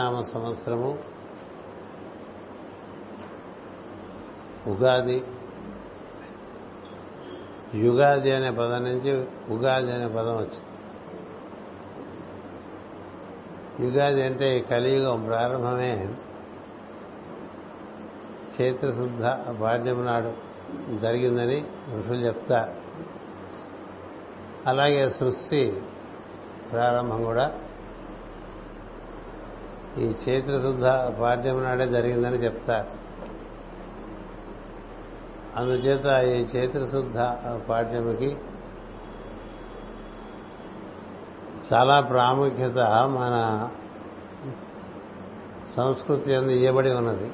నామ సంవత్సరము ఉగాది యుగాది అనే పదం నుంచి ఉగాది అనే పదం వచ్చింది. యుగాది అంటే కలియుగం ప్రారంభమే. చైత్రశుద్ధ పాడ్యం నాడు జరిగిందని ఋషులు చెప్తారు. అలాగే సృష్టి ప్రారంభం కూడా ఈ చైత్రశుద్ధ పాడ్యం నాడే జరిగిందని చెప్తారు అందుచేత ఈ చైత్రశుద్ధ పాడ్యముకి చాలా ప్రాముఖ్యత మన సంస్కృతి అందు ఇయ్యబడి ఉన్నది.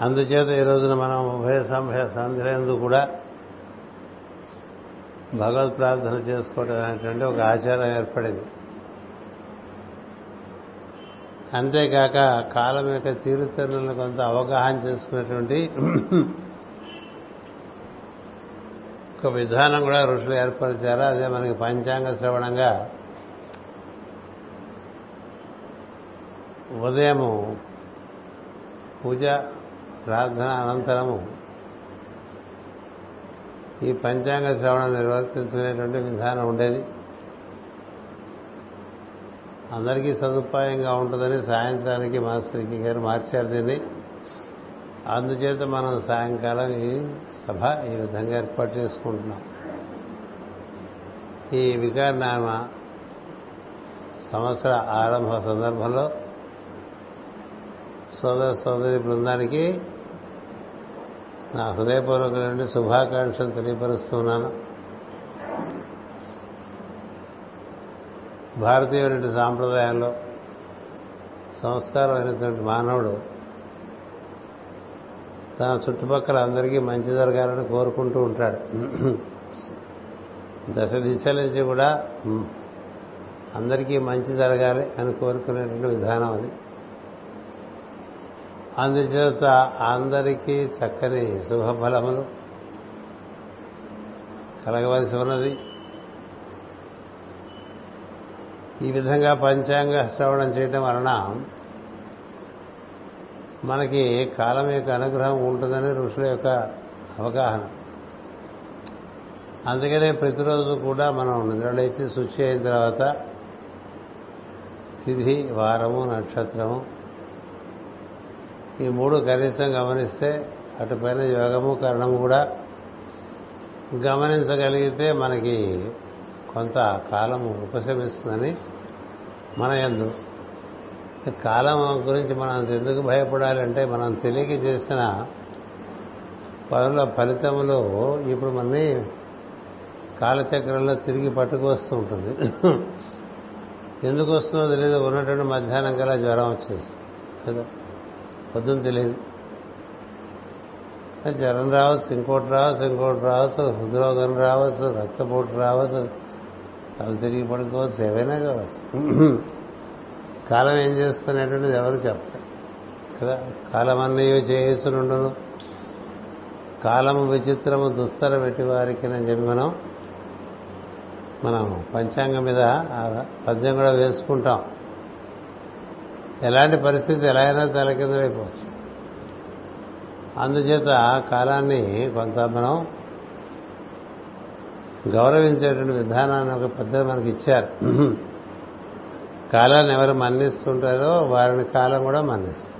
అందుచేత ఈ రోజున మనం ఉభయ సంభయ సంధ్యందు కూడా భగవత్ ప్రార్థన చేసుకోవడం అనేటువంటి ఒక ఆచారం ఏర్పడింది. అంతేకాక కాలం యొక్క తీరుతెన్నులను కొంత అవగాహన చేసుకునేటువంటి ఒక విధానం కూడా ఋషులు ఏర్పరిచారు. అదే మనకి పంచాంగ శ్రవణంగా ఉదయము పూజ ప్రార్థన అనంతరము ఈ పంచాంగ శ్రవణం నిర్వర్తించుకునేటువంటి విధానం ఉండేది. అందరికీ సదుపాయంగా ఉంటుందని సాయంత్రానికి మాస్టర్కి గారు మార్చారు దీన్ని. అందుచేత మనం సాయంకాలం ఈ సభ ఈ విధంగా ఏర్పాటు చేసుకుంటున్నాం. ఈ వికారనామ సంవత్సర ఆరంభ సందర్భంలో సోదర సోదరి బృందానికి నా హృదయపూర్వకమైన శుభాకాంక్షలు తెలియపరుస్తున్నాను. భారతీయుడి సాంప్రదాయంలో సంస్కారమైనటువంటి మానవుడు తన చుట్టుపక్కల అందరికీ మంచి జరగాలని కోరుకుంటూ ఉంటాడు. దశ దిశల నుంచి కూడా అందరికీ మంచి జరగాలి అని కోరుకునేటువంటి విధానం అది. అందుచేత అందరికీ చక్కని శుభఫలములు కలగవలసి ఉన్నది. ఈ విధంగా పంచాంగ శ్రవణం చేయటం వలన మనకి కాలం యొక్క అనుగ్రహం ఉంటుందని ఋషుల యొక్క అవగాహన. అందుకనే ప్రతిరోజు కూడా మనం నిద్రలేచి శుచి అయిన తర్వాత తిథి వారము నక్షత్రము ఈ మూడు కనీసం గమనిస్తే అటుపైన యోగము కరణము కూడా గమనించగలిగితే మనకి కొంత కాలము ఉపశమిస్తుందని మన ఎందు కాలం గురించి మనం ఎందుకు భయపడాలంటే మనం తెలియక చేసిన పనుల ఫలితములు ఇప్పుడు మనని కాలచక్రంలో తిరిగి పట్టుకొస్తూ ఉంటుంది. ఎందుకు వస్తుందో తెలియదు. ఉన్నటువంటి మధ్యాహ్నం కల్లా జ్వరం వచ్చేస్తుంది. కదా? పొద్దున్న తెలియదు. జ్వరం రావచ్చు ఇంకోటి రావచ్చు ఇంకోటి రావచ్చు హృద్రోగం రావచ్చు రక్తపోటు రావచ్చు కళ్ళు తిరిగి పడుకోవచ్చు ఏవైనా కావచ్చు కాలం ఏం చేస్తున్నటువంటిది ఎవరు చెప్తారు కదా? కాలం అన్నయ్యో చేస్తునుండును కాలము విచిత్రము దుస్తర పెట్టి వారికి అని చెప్పి మనం మనం పంచాంగం మీద పద్యం కూడా వేసుకుంటాం. ఎలాంటి పరిస్థితి ఎలా అయినా తలకిందులైపోవచ్చు అందుచేత కాలాన్ని కొంత మనం గౌరవించేటువంటి విధానాన్ని ఒక పద్ధతి మనకి ఇచ్చారు. కాలాన్ని ఎవరు మన్నిస్తుంటారో వారిని కాలం కూడా మన్నిస్తుంది.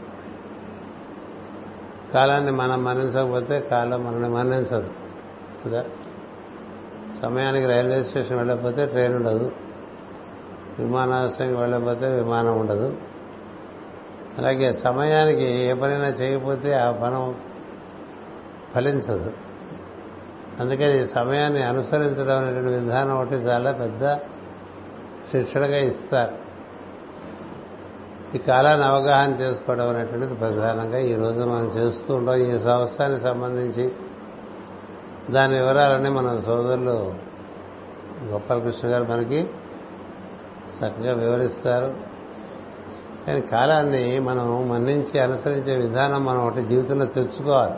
కాలాన్ని మనం మన్నించకపోతే కాలం మనల్ని మన్నించదు. కదా? సమయానికి రైల్వే స్టేషన్ వెళ్ళకపోతే ట్రైన్ ఉండదు. విమానాశ్రయం వెళ్ళకపోతే విమానం ఉండదు. అలాగే సమయానికి ఏ పనైనా చేయకపోతే ఆ పనం ఫలించదు. అందుకని సమయాన్ని అనుసరించడం అనేటువంటి విధానం ఒకటి చాలా పెద్ద శిక్షణగా ఇస్తారు. ఈ కాలాన్ని అవగాహన చేసుకోవడం అనేటువంటిది ప్రధానంగా ఈ రోజు మనం చేస్తూ ఉంటాం. ఈ సంవత్సరానికి సంబంధించి దాని వివరాలన్నీ మన సోదరులు గోపాలకృష్ణ గారు మనకి చక్కగా వివరిస్తారు. కానీ కాలాన్ని మనం మన్నించి అనుసరించే విధానం మనం ఒకటి జీవితంలో తెచ్చుకోవాలి.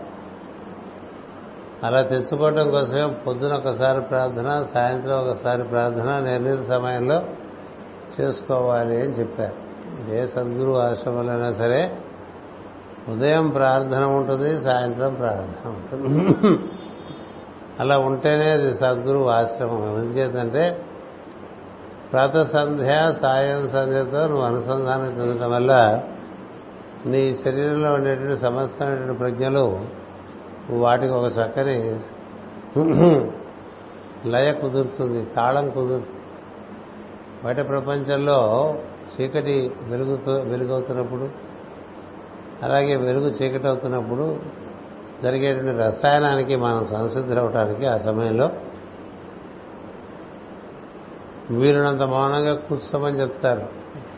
అలా తెచ్చుకోవడం కోసమే పొద్దున ఒకసారి ప్రార్థన సాయంత్రం ఒకసారి ప్రార్థన నిర్ణీత సమయంలో చేసుకోవాలి అని చెప్పారు. ఏ సద్గురు ఆశ్రమంలో సరే ఉదయం ప్రార్థన ఉంటుంది సాయంత్రం ప్రార్థన ఉంటుంది. అలా ఉంటేనే అది సద్గురు ఆశ్రమం. ఎందుచేతంటే ప్రాత సంధ్య సాయం సంధ్యతో నువ్వు అనుసంధానం చెందడం వల్ల నీ శరీరంలో ఉండేటువంటి సమస్తమైనటువంటి ప్రజ్ఞలు వాటికి ఒక చక్కని లయ కుదురుతుంది తాళం కుదురుతుంది. బయట ప్రపంచంలో చీకటి వెలుగుతూ వెలుగవుతున్నప్పుడు అలాగే వెలుగు చీకటి అవుతున్నప్పుడు జరిగేటువంటి రసాయనానికి మనం సంసిద్ధులవటానికి ఆ సమయంలో వీరునంత మౌనంగా కూర్చోమని చెప్తారు.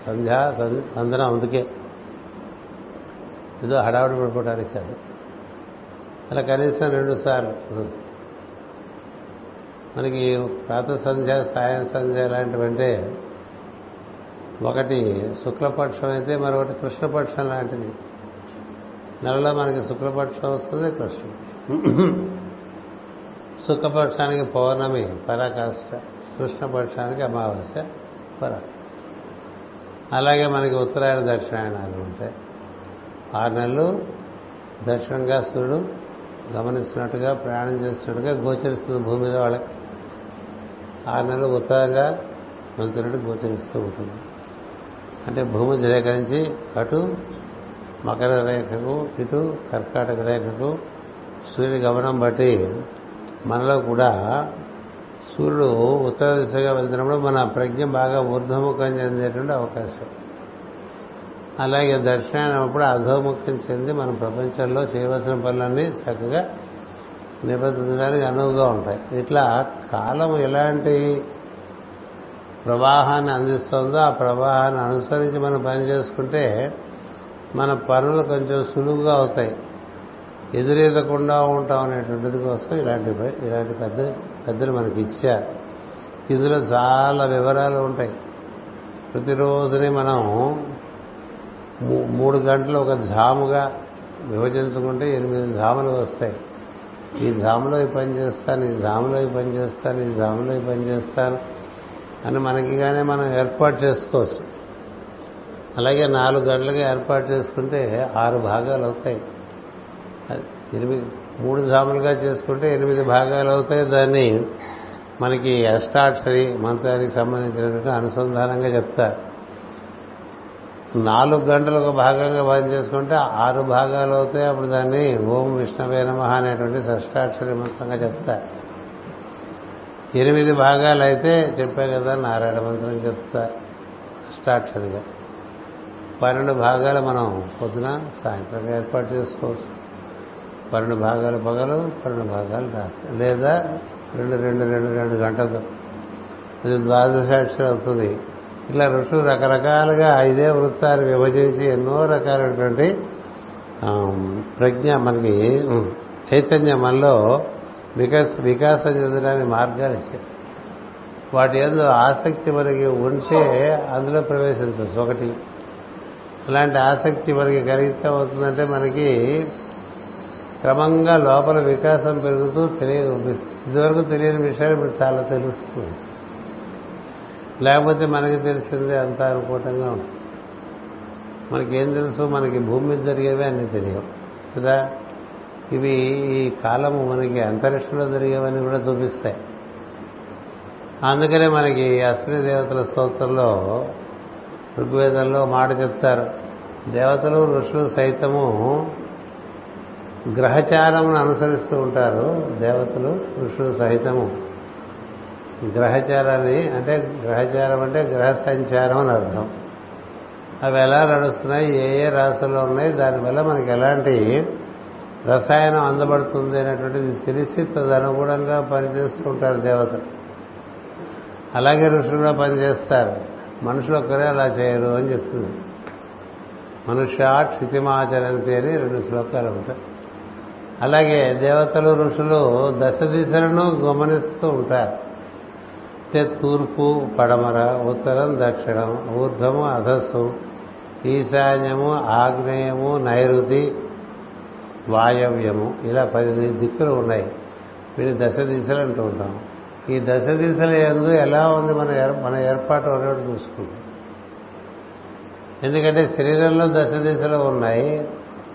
సంధ్యా సంధనం అందుకే. ఏదో హడావుడి పడిపోవడానికి కాదు. అలా కనీసం రెండు సార్లు. మనకి ప్రాత సంధ్య సాయం సంధ్య లాంటివంటే ఒకటి శుక్లపక్షం అయితే మరొకటి కృష్ణపక్షం లాంటిది. నెలలో మనకి శుక్లపక్షం వస్తుంది కృష్ణ శుక్లపక్షానికి పౌర్ణమి పరాకాష్ట కృష్ణపక్షానికి అమావాస్య పరా అలాగే మనకి ఉత్తరాయణ దక్షిణాయనాలు ఉంటాయి. ఆరు నెలలు దక్షిణంగా సూర్యుడు గమనిస్తున్నట్టుగా ప్రయాణం చేస్తున్నట్టుగా గోచరిస్తుంది భూమి మీద వాళ్ళకి ఆ నెల ఉత్తరంగా వెళ్తున్నట్టు గోచరిస్తూ ఉంటుంది. అంటే భూమి రేఖ నుంచి అటు మకర రేఖకు ఇటు కర్కాటక రేఖకు సూర్యుడి గమనం బట్టి మనలో కూడా సూర్యుడు ఉత్తర దిశగా వెళ్తున్నప్పుడు మన ప్రజ్ఞ బాగా ఊర్ధముఖం చెందేటువంటి అవకాశం. అలాగే దర్శనాయనప్పుడు అధోముఖం చెంది మన ప్రపంచంలో చేయవలసిన పనులన్నీ చక్కగా నిబద్ధడానికి అనువుగా ఉంటాయి. ఇట్లా కాలం ఎలాంటి ప్రవాహాన్ని అందిస్తుందో ఆ ప్రవాహాన్ని అనుసరించి మనం పని చేసుకుంటే మన పనులు కొంచెం సులువుగా అవుతాయి. ఎదురెదకుండా ఉంటాం అనేటువంటిది కోసం ఇలాంటి ఇలాంటి పెద్ద పెద్దలు మనకి ఇచ్చారు. ఇందులో చాలా వివరాలు ఉంటాయి. ప్రతిరోజుని మనం మూడు గంటలు ఒక జాముగా విభజించుకుంటే ఎనిమిది జాములు వస్తాయి. ఈ జాములో ఈ పని చేస్తాను ఈ జాములో ఈ పని చేస్తాను ఈ జాములో ఈ పని చేస్తాను అని మనకి కానీ మనం ఏర్పాటు చేసుకోవచ్చు. అలాగే నాలుగు గంటలుగా ఏర్పాటు చేసుకుంటే ఆరు భాగాలు అవుతాయి. ఎనిమిది మూడు జాములుగా చేసుకుంటే ఎనిమిది భాగాలు అవుతాయి. దాన్ని మనకి అష్టాక్షరి మంత్రానికి సంబంధించినటువంటి అనుసంధానంగా చెప్తారు. నాలుగు గంటలు ఒక భాగంగా పని చేసుకుంటే ఆరు భాగాలు అవుతాయి. అప్పుడు దాన్ని ఓం విష్ణవే నమ అనేటువంటి షష్టాక్షరి మంత్రంగా చెప్తారు. ఎనిమిది భాగాలు అయితే చెప్పే కదా నారాయణ మంత్రం చెప్తా అష్టాక్షరిగా పన్నెండు భాగాలు మనం పొద్దున సాయంత్రం ఏర్పాటు చేసుకోవచ్చు. పన్నెండు భాగాలు పగలు పన్నెండు భాగాలు రాత్రి. లేదా రెండు రెండు రెండు రెండు గంటలు అది ద్వాదశాక్షరి అవుతుంది. ఇట్లా ఋషులు రకరకాలుగా ఐదే వృత్తాలు విభజించి ఎన్నో రకాలైనటువంటి ప్రజ్ఞ మనకి చైతన్యం మనలో వికాస వికాసం చెందడానికి మార్గాలు ఇచ్చారు. వాటి ఏదో ఆసక్తి మనకి ఉంటే అందులో ప్రవేశించవచ్చు. ఒకటి అలాంటి ఆసక్తి మనకి కలిగితే అవుతుందంటే మనకి క్రమంగా లోపల వికాసం పెరుగుతూ తెలియ ఇదివరకు తెలియని విషయాలు ఇప్పుడు చాలా తెలుస్తుంది. లేకపోతే మనకి తెలిసిందే అంతా అనుకూటంగా ఉంటుంది. మనకేం తెలుసు? మనకి భూమి మీద జరిగేవి అన్నీ తెలియవు. కదా? ఇవి ఈ కాలము మనకి అంతరిక్షంలో జరిగేవని కూడా చూపిస్తాయి. అందుకనే మనకి అశ్విని దేవతల స్తోత్రంలో ఋగ్వేదంలో మాట చెప్తారు. దేవతలు ఋషులు సైతము గ్రహచారమును అనుసరిస్తూ ఉంటారు. దేవతలు ఋషులు సహితము గ్రహచారాన్ని అంటే గ్రహచారం అంటే గ్రహ సంచారం అని అర్థం. అవి ఎలా నడుస్తున్నాయి ఏ ఏ రాశుల్లో ఉన్నాయి దానివల్ల మనకి ఎలాంటి రసాయనం అందబడుతుంది అనేటువంటిది తెలిసి తదనుగుణంగా పనిచేస్తూ ఉంటారు దేవతలు. అలాగే ఋషులు కూడా పనిచేస్తారు. మనుషులు ఒక్కరే అలా చేయరు అని చెప్తుంది. మనుష్య క్షితిమాచరంతి అని రెండు శ్లోకాలు ఉంటాయి. అలాగే దేవతలు ఋషులు దశ దిశలను గమనిస్తూ ఉంటారు. తూర్పు పడమర ఉత్తరం దక్షిణం ఊర్ధము అధస్సు ఈశాన్యము ఆగ్నేయము నైరుతి వాయవ్యము. ఇలా పది దిక్కులు ఉన్నాయి. వీటి దశ దిశలు అంటూ ఉంటాం. ఈ దశ దిశల ఎందు ఎలా ఉంది మన మన ఏర్పాటు ఒకటి చూసుకుంటాం ఎందుకంటే శరీరంలో దశ దిశలు ఉన్నాయి.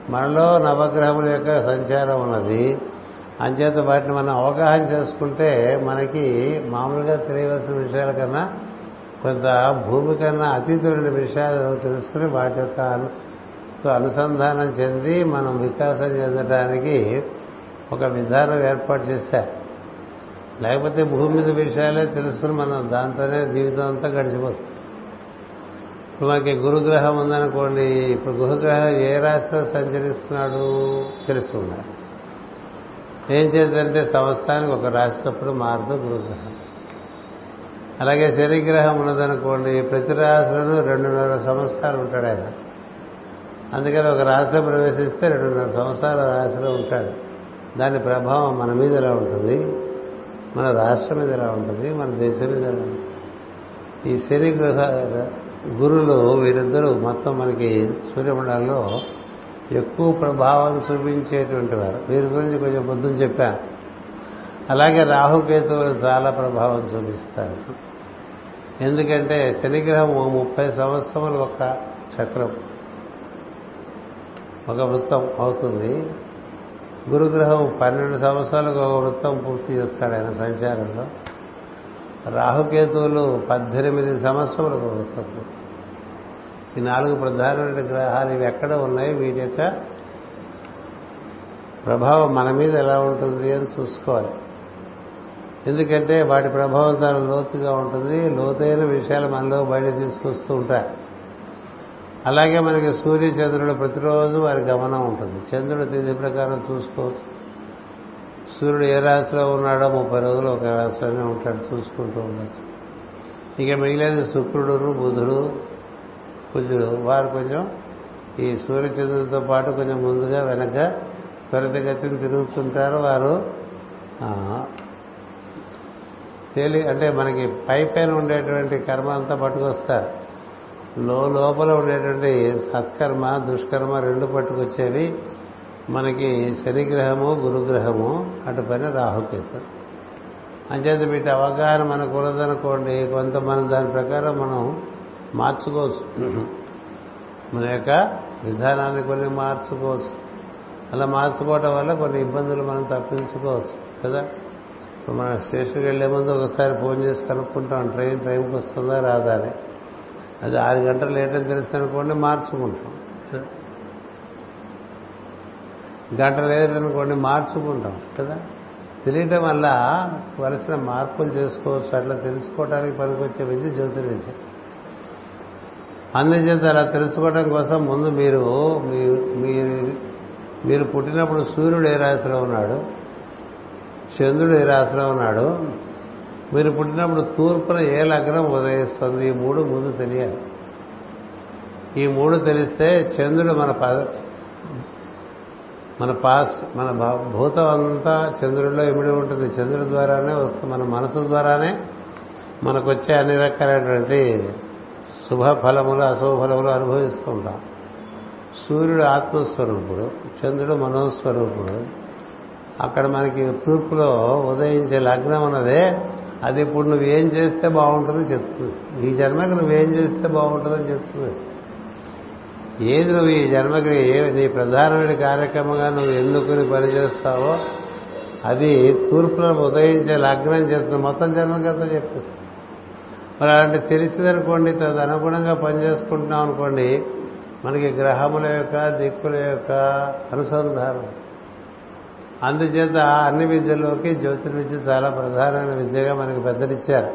మనలో నవగ్రహముల యొక్క సంచారం ఉన్నది. అంచేత వాటిని మనం అవగాహన చేసుకుంటే మనకి మామూలుగా తెలియవలసిన విషయాల కన్నా కొంత భూమి కన్నా అతీతమైన విషయాలు తెలుసుకుని వాటి యొక్క అను- అనుసంధానం చెంది మనం వికాసం చెందడానికి ఒక విధానం ఏర్పాటు చేశారు. లేకపోతే భూమి మీద విషయాలే తెలుసుకుని మనం దాంతోనే జీవితం అంతా గడిచిపోతుంది. ఇప్పుడు మనకి గురుగ్రహం ఉందనుకోండి ఇప్పుడు గురుగ్రహం ఏ రాశిలో సంచరిస్తున్నాడు? తెలుసుకున్నాడు ఏం చేద్దంటే సంవత్సరానికి ఒక రాశికప్పుడు మారుతూ గురుగ్రహం అలాగే శనిగ్రహం ఉన్నదనుకోండి ప్రతి రాశిలోనూ రెండున్నర సంవత్సరాలు ఉంటాడు ఆయన. అందుకని ఒక రాశిలో ప్రవేశిస్తే రెండున్నర సంవత్సరాల రాశిలో ఉంటాడు. దాని ప్రభావం మన మీద ఎలా ఉంటుంది మన రాష్ట్రం మీద ఎలా ఉంటుంది మన దేశం మీద ఎలా ఉంటుంది. ఈ శని గ్రహ గురులు వీరిద్దరూ మొత్తం మనకి సూర్యమండలంలో ఎక్కువ ప్రభావం చూపించేటువంటి వారు. వీరి గురించి కొంచెం పొద్దున చెప్పాను అలాగే రాహుకేతువులు చాలా ప్రభావం చూపిస్తారు. ఎందుకంటే శనిగ్రహం ముప్పై సంవత్సరములు ఒక చక్రం. ఒక వృత్తం అవుతుంది. గురుగ్రహం పన్నెండు సంవత్సరాలకు ఒక వృత్తం పూర్తి చేస్తాడు ఆయన సంచారంలో. రాహుకేతువులు పద్దెనిమిది సంవత్సరములకు ఒక వృత్తం పూర్తి. ఈ నాలుగు ప్రధానమైన గ్రహాలు ఇవి ఎక్కడ ఉన్నాయి వీటి యొక్క ప్రభావం మన మీద ఎలా ఉంటుంది అని చూసుకోవాలి. ఎందుకంటే వాటి ప్రభావం చాలా లోతుగా ఉంటుంది. లోతైన విషయాలు మనలో బయట తీసుకొస్తూ ఉంటాయి. అలాగే మనకి సూర్య చంద్రుడు ప్రతిరోజు వారి గమనం ఉంటుంది. చంద్రుడు తిథి ప్రకారం చూసుకోవచ్చు. సూర్యుడు ఏ రాశిలో ఉన్నాడో ముప్పై రోజులు ఒక రాశిలోనే ఉంటాడు చూసుకుంటూ ఉండొచ్చు. ఇక మిగిలేదు శుక్రుడు బుధుడు కుజుడు వారు కొంచెం ఈ సూర్యచంద్రుడితో పాటు కొంచెం ముందుగా వెనక త్వరితగతిని తిరుగుతుంటారు వారు. తేలి అంటే మనకి పై పైన ఉండేటువంటి కర్మ అంతా పట్టుకొస్తారు. లో లోపల ఉండేటువంటి సత్కర్మ దుష్కర్మ రెండు పట్టుకొచ్చేవి. మనకి శనిగ్రహము గురుగ్రహము అటు పైన రాహుకేతు అంచేత వీటి అవగాహన మనకు ఉన్నదనుకోండి కొంత మనం దాని ప్రకారం మనం మార్చుకోవచ్చు. మన యొక్క విధానాన్ని కొన్ని మార్చుకోవచ్చు. అలా మార్చుకోవటం వల్ల కొన్ని ఇబ్బందులు మనం తప్పించుకోవచ్చు కదా? ఇప్పుడు మనం స్టేషన్కి వెళ్ళే ముందు ఒకసారి ఫోన్ చేసి కనుక్కుంటాం ట్రైన్ టైంకి వస్తుందా రాదా అని. అది ఆరు గంటలు లేట్ అని తెలిసి అనుకోండి మార్చుకుంటాం గంట లేదనుకోండి మార్చుకుంటాం కదా? తెలియటం వల్ల వలసిన మార్పులు చేసుకోవచ్చు అట్లా తెలుసుకోవడానికి పనికొచ్చే విద్య జ్యోతిర్విద్య. అందుచేత అలా తెలుసుకోవడం కోసం ముందు మీరు మీ- మీరు మీరు పుట్టినప్పుడు సూర్యుడు ఏ రాశిలో ఉన్నాడు? చంద్రుడు ఏ రాశిలో ఉన్నాడు? మీరు పుట్టినప్పుడు తూర్పున ఏ లగ్నం ఉదయిస్తుంది? ఈ మూడు ముందు తెలియాలి. ఈ మూడు తెలిస్తే చంద్రుడు మన మన పాస్ట్ మన భూతం అంతా చంద్రుడిలో ఇమిడి ఉంటుంది. చంద్రుడి ద్వారానే వస్తుంది మన మనసు ద్వారానే మనకు వచ్చే అన్ని రకాలైనటువంటి శుభ ఫలములు అశుభ ఫలములు అనుభవిస్తూ ఉంటాం. సూర్యుడు ఆత్మస్వరూపుడు చంద్రుడు మనోస్వరూపుడు. అక్కడ మనకి తూర్పులో ఉదయించే లగ్నం ఉన్నదే అది ఇప్పుడు నువ్వేం చేస్తే బాగుంటుందో చెప్తుంది. ఈ జన్మకి నువ్వేం చేస్తే బాగుంటుందని చెప్తుంది. ఏది నువ్వు ఈ జన్మకి నీ ప్రధానమైన కార్యక్రమంగా నువ్వు ఎందుకుని పనిచేస్తావో అది తూర్పులో ఉదయించే లగ్నం చెప్తుంది. మొత్తం జన్మకంతా చెప్పిస్తుంది. మరి అలాంటి తెలిసిందనుకోండి తదనుగుణంగా పనిచేసుకుంటున్నాం అనుకోండి మనకి గ్రహముల యొక్క దిక్కుల యొక్క అనుసంధానం. అందుచేత అన్ని విద్యల్లోకి జ్యోతిర్విద్య చాలా ప్రధానమైన విద్యగా మనకి పెద్దలిచ్చారు.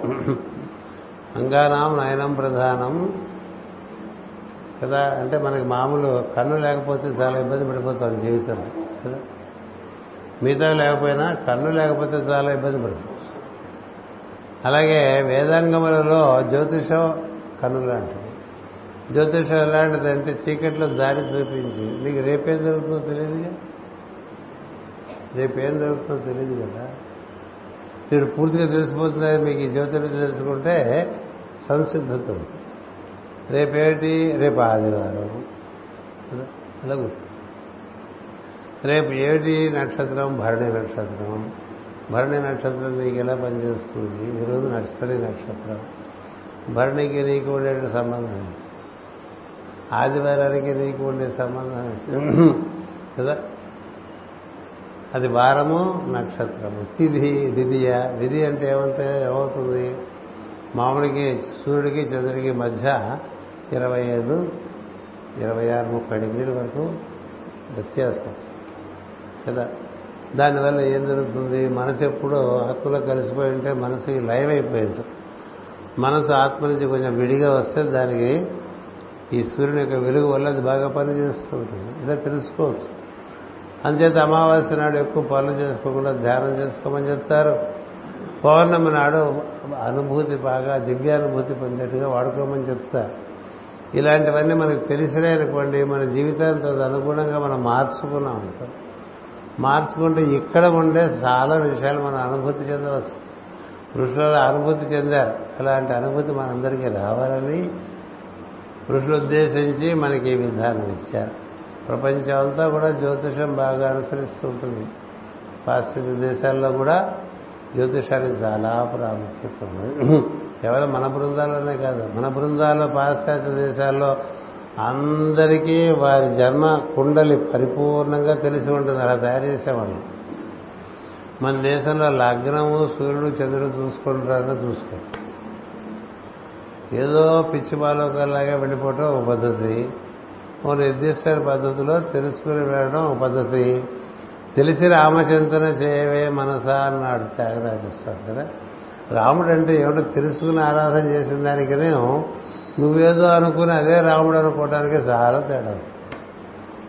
అంగానం నయనం ప్రధానం. కదా అంటే మనకి మామూలు కన్ను లేకపోతే చాలా ఇబ్బంది పడిపోతాం జీవితంలో కదా. మిగతా లేకపోయినా కన్ను లేకపోతే చాలా ఇబ్బంది పడిపోతాం అలాగే వేదాంగములలో జ్యోతిషం కనులు లాంటిది జ్యోతిషం ఎలాంటిదంటే చీకట్లో దారి చూపించి నీకు రేపేం జరుగుతుందో తెలియదుగా? రేపేం జరుగుతుందో తెలియదు కదా? మీరు పూర్తిగా తెలిసిపోతున్నారు మీకు ఈ జ్యోతిషం తెలుసుకుంటే సంసిద్ధత ఉంది రేపేంటి? రేపు ఆదివారం. అలా గుర్తు. రేపు ఏటి నక్షత్రం? భరణి నక్షత్రం. భరణి నక్షత్రం నీకు ఎలా పనిచేస్తుంది? ఈరోజు నక్షత్రి నక్షత్రం. భరణికి నీకు ఉండే సంబంధం ఆదివారానికి నీకు ఉండే సంబంధం కదా? అది వారము నక్షత్రము. తిథి విధియ విధి అంటే ఏమంటే ఏమవుతుంది? మామూలుకి సూర్యుడికి చంద్రుడికి మధ్య ఇరవై ఐదు ఇరవై ఆరు ముప్పై డిగ్రీల వరకు వ్యత్యాసం కదా? దానివల్ల ఏం జరుగుతుంది? మనసు ఎప్పుడో ఆత్మలో కలిసిపోయి ఉంటే మనసుకి లైవ్ అయిపోయి ఉంటుంది మనసు ఆత్మ నుంచి కొంచెం విడిగా వస్తే దానికి ఈ సూర్యుని యొక్క వెలుగు వల్ల అది బాగా పనిచేస్తూ ఉంటుంది. ఇలా తెలుసుకోవచ్చు. అంచేత అమావాస్య నాడు ఎక్కువ పనులు చేసుకోకుండా ధ్యానం చేసుకోమని చెప్తారు. పౌర్ణమి నాడు అనుభూతి బాగా దివ్యానుభూతి పొందేట్టుగా వాడుకోమని చెప్తారు. ఇలాంటివన్నీ మనకు తెలిసినాయనుకోండి మన జీవితానికి అనుగుణంగా మనం మార్చుకున్నాం అంటారు. మార్చుకుంటే ఇక్కడ ఉండే చాలా విషయాలు మనం అనుభూతి చెందవచ్చు. ఋషుల అనుభూతి చెందారు. అలాంటి అనుభూతి మనందరికీ రావాలని ఋషులు ఉద్దేశించి మనకి ఈ విధానం ఇచ్చారు. ప్రపంచం అంతా కూడా జ్యోతిషం బాగా అనుసరిస్తూ ఉంటుంది. పాశ్చాత్య దేశాల్లో కూడా జ్యోతిషానికి చాలా ప్రాముఖ్యత ఉంది. కేవలం మన బృందాల్లోనే కాదు మన బృందాల్లో పాశ్చాత్య దేశాల్లో అందరికీ వారి జన్మ కుండలి పరిపూర్ణంగా తెలిసి ఉంటుంది. అలా తయారు చేసేవాళ్ళు. మన దేశంలో లగ్నము సూర్యుడు చంద్రుడు చూసుకుంటారని చూసుకో ఏదో పిచ్చి బాలోకల్లాగా వెళ్ళిపోవటం ఒక పద్ధతి. ఓ నిర్దిష్ట పద్ధతిలో తెలుసుకుని వెళ్ళడం ఒక పద్ధతి. తెలిసి రామచింతన చేయవే మనసా అన్నాడు త్యాగరాజస్వామి కదా రాముడు అంటే ఏమిటో తెలుసుకుని ఆరాధన చేసిన దానికనే నువ్వేదో అనుకుని అదే రాముడు అనుకోవడానికి చాలా తేడా.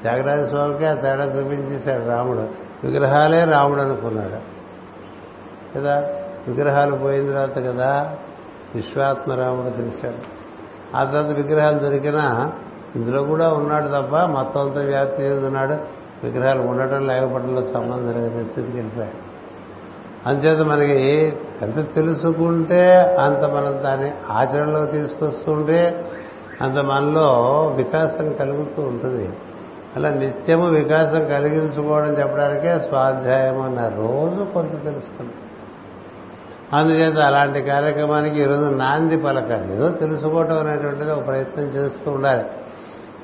త్యాగరాజ స్వామికి ఆ తేడా చూపించేశాడు రాముడు. విగ్రహాలే రాముడు అనుకున్నాడు. కదా? విగ్రహాలు పోయిన తర్వాత కదా విశ్వాత్మ రాముడు తెలిశాడు ఆ తర్వాత విగ్రహాలు దొరికినా ఇందులో కూడా ఉన్నాడు తప్ప మొత్తం అంతా వ్యాప్తి చెందున్నాడు విగ్రహాలు ఉండటం లేకపోవడంలో సంబంధం లేని స్థితికి వెళ్ళిపోయాడు. అంచేత మనకి ఎంత తెలుసుకుంటే అంత మనం దాన్ని ఆచరణలో తీసుకొస్తుంటే అంత మనలో వికాసం కలుగుతూ ఉంటుంది. అలా నిత్యము వికాసం కలిగించుకోవడం చెప్పడానికే స్వాధ్యాయం అన్న రోజు కొంత తెలుసుకోండి అందుచేత అలాంటి కార్యక్రమానికి ఈరోజు నాంది పలకాలి. ఏదో తెలుసుకోవటం అనేటువంటిది ఒక ప్రయత్నం చేస్తూ ఉండాలి.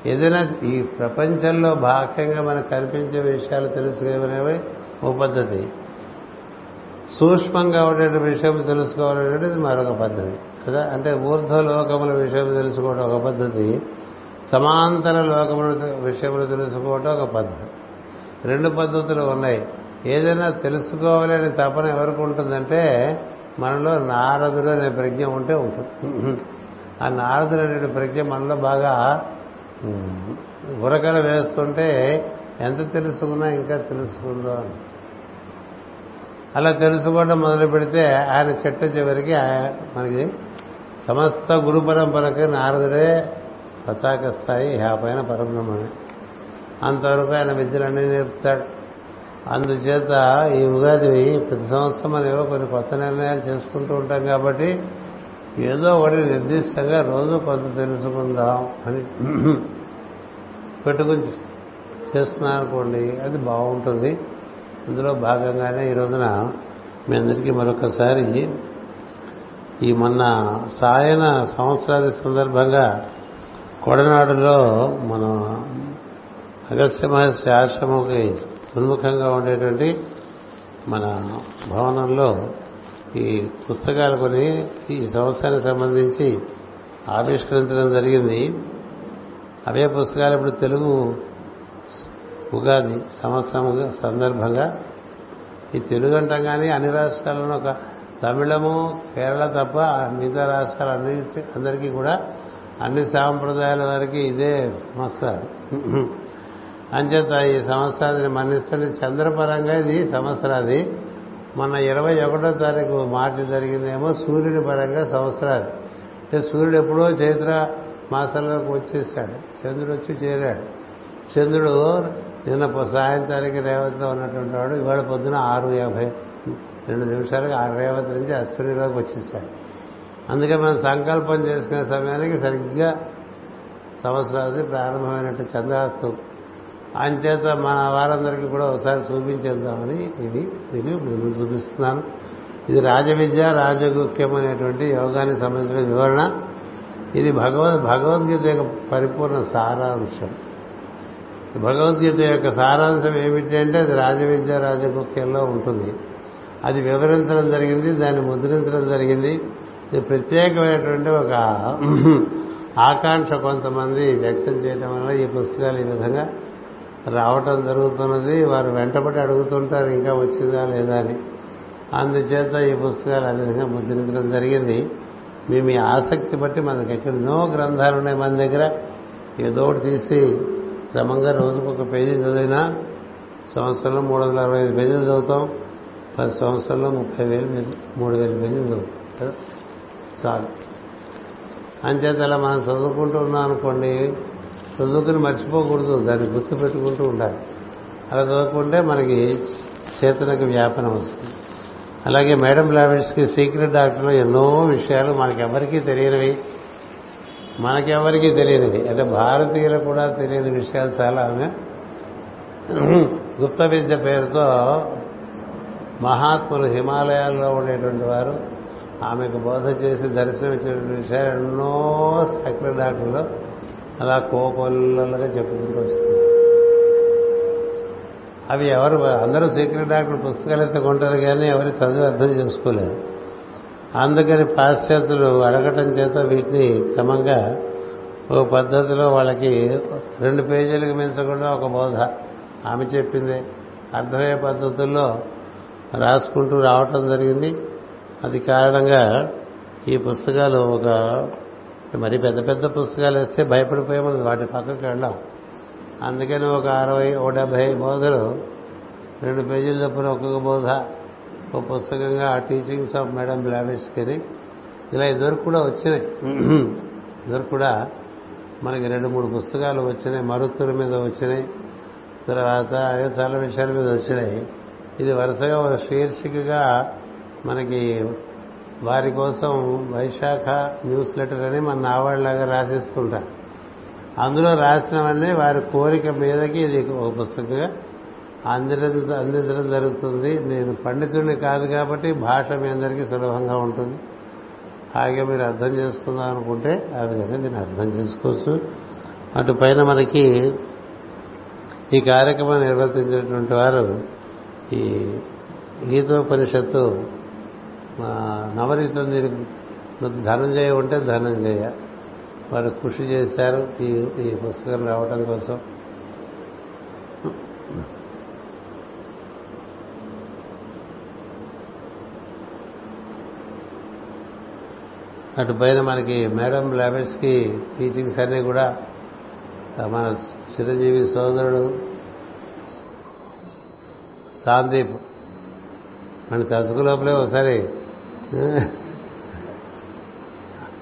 ఏదైనా ఈ ప్రపంచంలో భాగ్యంగా మనకు కనిపించే విషయాలు తెలుసుకునేవి ఓ పద్ధతి. సూక్ష్మంగా ఉండే విషయం తెలుసుకోవాలనేది మరొక పద్ధతి కదా? అంటే ఊర్ధ్వలోకముల విషయం తెలుసుకోవడం ఒక పద్ధతి సమాంతర లోకముల విషయములు తెలుసుకోవటం ఒక పద్ధతి. రెండు పద్ధతులు ఉన్నాయి. ఏదైనా తెలుసుకోవాలి అనే తపన ఎవరికి ఉంటుందంటే మనలో నారదుడు అనే ప్రజ్ఞ ఉంటే ఉంటుంది. ఆ నారదుడు అనే ప్రజ్ఞ మనలో బాగా ఉరకలు వేస్తుంటే ఎంత తెలుసుకున్నా ఇంకా తెలుసుకుందో. అని అలా తెలుసుకోవడం మొదలు పెడితే ఆయన చెట్ట చివరికి మనకి సమస్త గురు పరంపరకు నారదుడే పతాక స్థాయి ఆ పైన పరబ్రహ్మమే. అంతవరకు ఆయన విద్యలన్నీ నేర్పుతాడు. అందుచేత ఈ ఉగాది ప్రతి సంవత్సరం మనం ఏవో కొన్ని కొత్త నిర్ణయాలు చేసుకుంటూ ఉంటాం కాబట్టి ఏదో ఒకటి నిర్దిష్టంగా రోజు కొంత తెలుసుకుందాం అని పెట్టుకుని చేస్తున్నారనుకోండి అది బాగుంటుంది. ఇందులో భాగంగానే ఈ రోజున మీ అందరికీ మరొకసారి ఈ మొన్న సాయన సంవత్సరాది సందర్భంగా కొడనాడులో మన అగస్త్య మహర్షి ఆశ్రమంకి ఉన్ముఖంగా ఉండేటువంటి మన భవనంలో ఈ పుస్తకాలు కొని ఈ సంవత్సరానికి సంబంధించి ఆవిష్కరించడం జరిగింది. అవే పుస్తకాలు ఇప్పుడు తెలుగు ఉగాది సంవత్సరం సందర్భంగా ఈ తెలుగు అంటాం కానీ అన్ని రాష్ట్రాల్లోనూ ఒక తమిళము కేరళ తప్ప మిగతా రాష్ట్రాలన్నిటి అందరికీ కూడా అన్ని సాంప్రదాయాల వారికి ఇదే సంవత్సరాలు అంచేత ఈ సంవత్సరాన్ని మన్నిస్తుంది చంద్రపరంగా ఇది సంవత్సరాది. మన ఇరవై ఒకటో తారీఖు మార్చి జరిగిందేమో సూర్యుడి పరంగా సంవత్సరాలు అంటే సూర్యుడు ఎప్పుడో చైత్ర మాసంలోకి వచ్చేసాడు. చంద్రుడు వచ్చి చేరాడు. చంద్రుడు నిన్న సాయంత్రానికి రేవతిలో ఉన్నటువంటి వాడు ఇవాళ పొద్దున ఆరు యాభై రెండు నిమిషాలకు ఆరు రేవతి నుంచి అశ్వినిలోకి వచ్చేసాడు. అందుకే మనం సంకల్పం చేసుకునే సమయానికి సరిగ్గా సంవత్సరాది ప్రారంభమైనట్టు చంద్రాస్తు. అంచేత మన వారందరికీ కూడా ఒకసారి చూపించేద్దామని ఇది ఇది నేను చూపిస్తున్నాను. ఇది రాజవిద్య రాజగుఖ్యం అనేటువంటి యోగానికి సంబంధించిన వివరణ. ఇది భగవద్ భగవద్గీత యొక్క పరిపూర్ణ సారాంశం. భగవద్గీత యొక్క సారాంశం ఏమిటి అంటే అది రాజవిద్య రాజముఖ్యంలో ఉంటుంది. అది వివరించడం జరిగింది దాన్ని ముద్రించడం జరిగింది. ఇది ప్రత్యేకమైనటువంటి ఒక ఆకాంక్ష కొంతమంది వ్యక్తం చేయడం వల్ల ఈ పుస్తకాలు ఈ విధంగా రావటం జరుగుతున్నది. వారు వెంటబడి అడుగుతుంటారు ఇంకా వచ్చిందా లేదా అని. అందుచేత ఈ పుస్తకాలు ఆ విధంగా ముద్రించడం జరిగింది. మీ మీ ఆసక్తి బట్టి మనకి ఎక్కడెన్నో గ్రంథాలు ఉన్నాయి మన దగ్గర. ఏదో ఒకటి తీసి క్రమంగా రోజుకు ఒక పేజీ చదివినా సంవత్సరంలో మూడు వందల అరవై ఐదు పేజీలు చదువుతాం. పది సంవత్సరంలో ముప్పై వేలు మూడు వేల పేజీలు చదువుతాం. కదా చాలు. అంచేత అలా మనం చదువుకుంటూ ఉన్నాం అనుకోండి చదువుకుని మర్చిపోకూడదు. దాన్ని గుర్తు పెట్టుకుంటూ ఉండాలి. అలా చదువుకుంటే మనకి చేతనకు వ్యాపనం వస్తుంది. అలాగే మేడం లావెట్స్కి సీక్రెట్ డాక్టర్లో ఎన్నో విషయాలు మనకెవరికీ తెలియనివి. మనకెవరికి తెలియనివి అంటే భారతీయులకు కూడా తెలియని విషయాలు చాలా ఆమె గుప్త విద్య పేరుతో మహాత్ములు హిమాలయాల్లో ఉండేటువంటి వారు ఆమెకు బోధ చేసి దర్శనం ఇచ్చినటువంటి విషయాలు ఎన్నో సీక్రెట్ డాక్టర్లు అలా కోకొల్లలుగా చెప్పుకుంటూ వస్తుంది. అవి ఎవరు అందరూ సీక్రెట్ డాక్టర్ పుస్తకాలు అయితే కొంటారు కానీ ఎవరు చదివి అర్థం చేసుకోలేరు. అందుకని పాశ్చాత్యులు అడగటం చేత వీటిని క్రమంగా ఒక పద్ధతిలో వాళ్ళకి రెండు పేజీలకు మించకుండా ఒక బోధ ఆమె చెప్పింది. అర్థమయ్యే పద్ధతుల్లో రాసుకుంటూ రావటం జరిగింది. అది కారణంగా ఈ పుస్తకాలు ఒక మరి పెద్ద పెద్ద పుస్తకాలు వేస్తే భయపడిపోయాము వాటి పక్కకి వెళ్ళాం. అందుకని ఒక అరవై ఓ డెబ్భై బోధలు రెండు పేజీల చొప్పున ఒక్కొక్క బోధ ఒక పుస్తకంగా ఆ టీచింగ్స్ ఆఫ్ మేడం బ్లావెట్స్కి ఇలా ఇదివరకు కూడా వచ్చినాయి. ఇదివరకు కూడా మనకి రెండు మూడు పుస్తకాలు వచ్చినాయి. మరుత్తుల మీద వచ్చినాయి. తర్వాత చాలా విషయాల మీద వచ్చినాయి. ఇది వరుసగా ఒక శీర్షికగా మనకి వారి కోసం వైశాఖ న్యూస్ లెటర్ అని మన నావాళ్ళలాగా రాసిస్తుంటారు. అందులో రాసినవన్నీ వారి కోరిక మీదకి ఇది ఒక పుస్తకంగా అందించడం అందించడం జరుగుతుంది. నేను పండితుడిని కాదు కాబట్టి భాష మీ అందరికీ సులభంగా ఉంటుంది. హాయిగా మీరు అర్థం చేసుకుందాం అనుకుంటే ఆ విధంగా దీన్ని అర్థం చేసుకోవచ్చు. అటు పైన మనకి ఈ కార్యక్రమం నిర్వర్తించినటువంటి వారు ఈ గీతోపనిషత్తు దీనికి ధనంజయ ఉంటే ధనంజయ. వారు కృషి చేశారు. ఈ ఈ పుస్తకం రావడం కోసం. అటు పైన మనకి మేడం ల్యాబెట్స్కి టీచింగ్స్ అన్నీ కూడా మన చిరంజీవి సోదరుడు సాందీప్. మన తలుసుకు లోపలే ఒకసారి.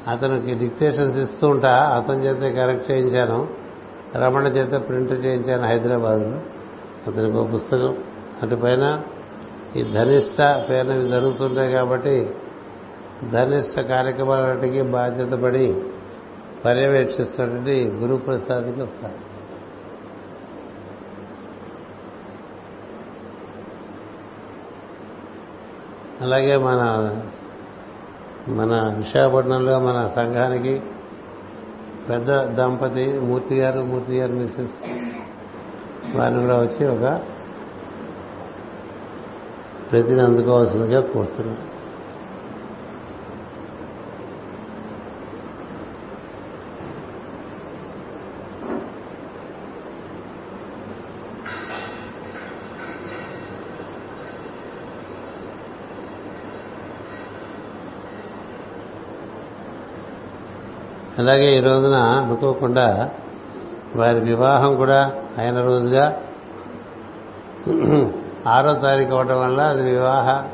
అతనికి డిక్టేషన్స్ ఇస్తూ ఉంటా. అతని చేత కరెక్ట్ చేయించాను. రమణ చేత ప్రింట్ చేయించాను హైదరాబాద్లో. అతనికి ఒక పుస్తకం. అటుపైన ఈ ధనిష్ట పేరునవి జరుగుతుంటాయి కాబట్టి ధనిష్ట కార్యక్రమాలకి బాధ్యత పడి పర్యవేక్షిస్తున్నటువంటి గురుప్రసాద్కి ఒక అలాగే మన మన విశాఖపట్నంలో మన సంఘానికి పెద్ద దంపతి మూర్తి గారు మూర్తి గారు మిస్సెస్ వారిని కూడా వచ్చి ఒక ప్రతిని అందుకోవాల్సిందిగా కోరుతున్నాను. అలాగే ఈ రోజున అనుకోకుండా వారి వివాహం కూడా అయిన రోజుగా ఆరో తారీఖు అవడం వల్ల అది వివాహ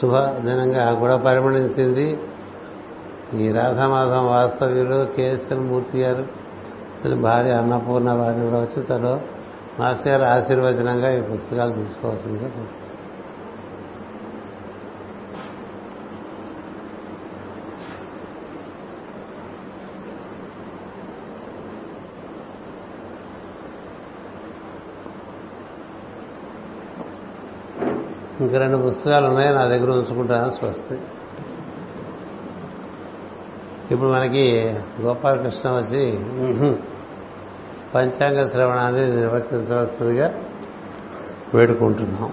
శుభ దినంగా కూడా పరిగణించింది. ఈ రాధామాధం వాస్తవ్యులు కేఎస్ఎన్ మూర్తి గారు భార్య అన్నపూర్ణ వారిని కూడా వచ్చి తను మాస్టర్ గారు ఆశీర్వచనంగా ఈ పుస్తకాలు తీసుకోవాల్సిందిగా ఇంకా రెండు పుస్తకాలు ఉన్నాయి నా దగ్గర ఉంచుకుంటాను స్వస్తి. ఇప్పుడు మనకి గోపాలకృష్ణ వచ్చి పంచాంగ శ్రవణాన్ని నిర్వర్తించవలసిందిగా వేడుకుంటున్నాం.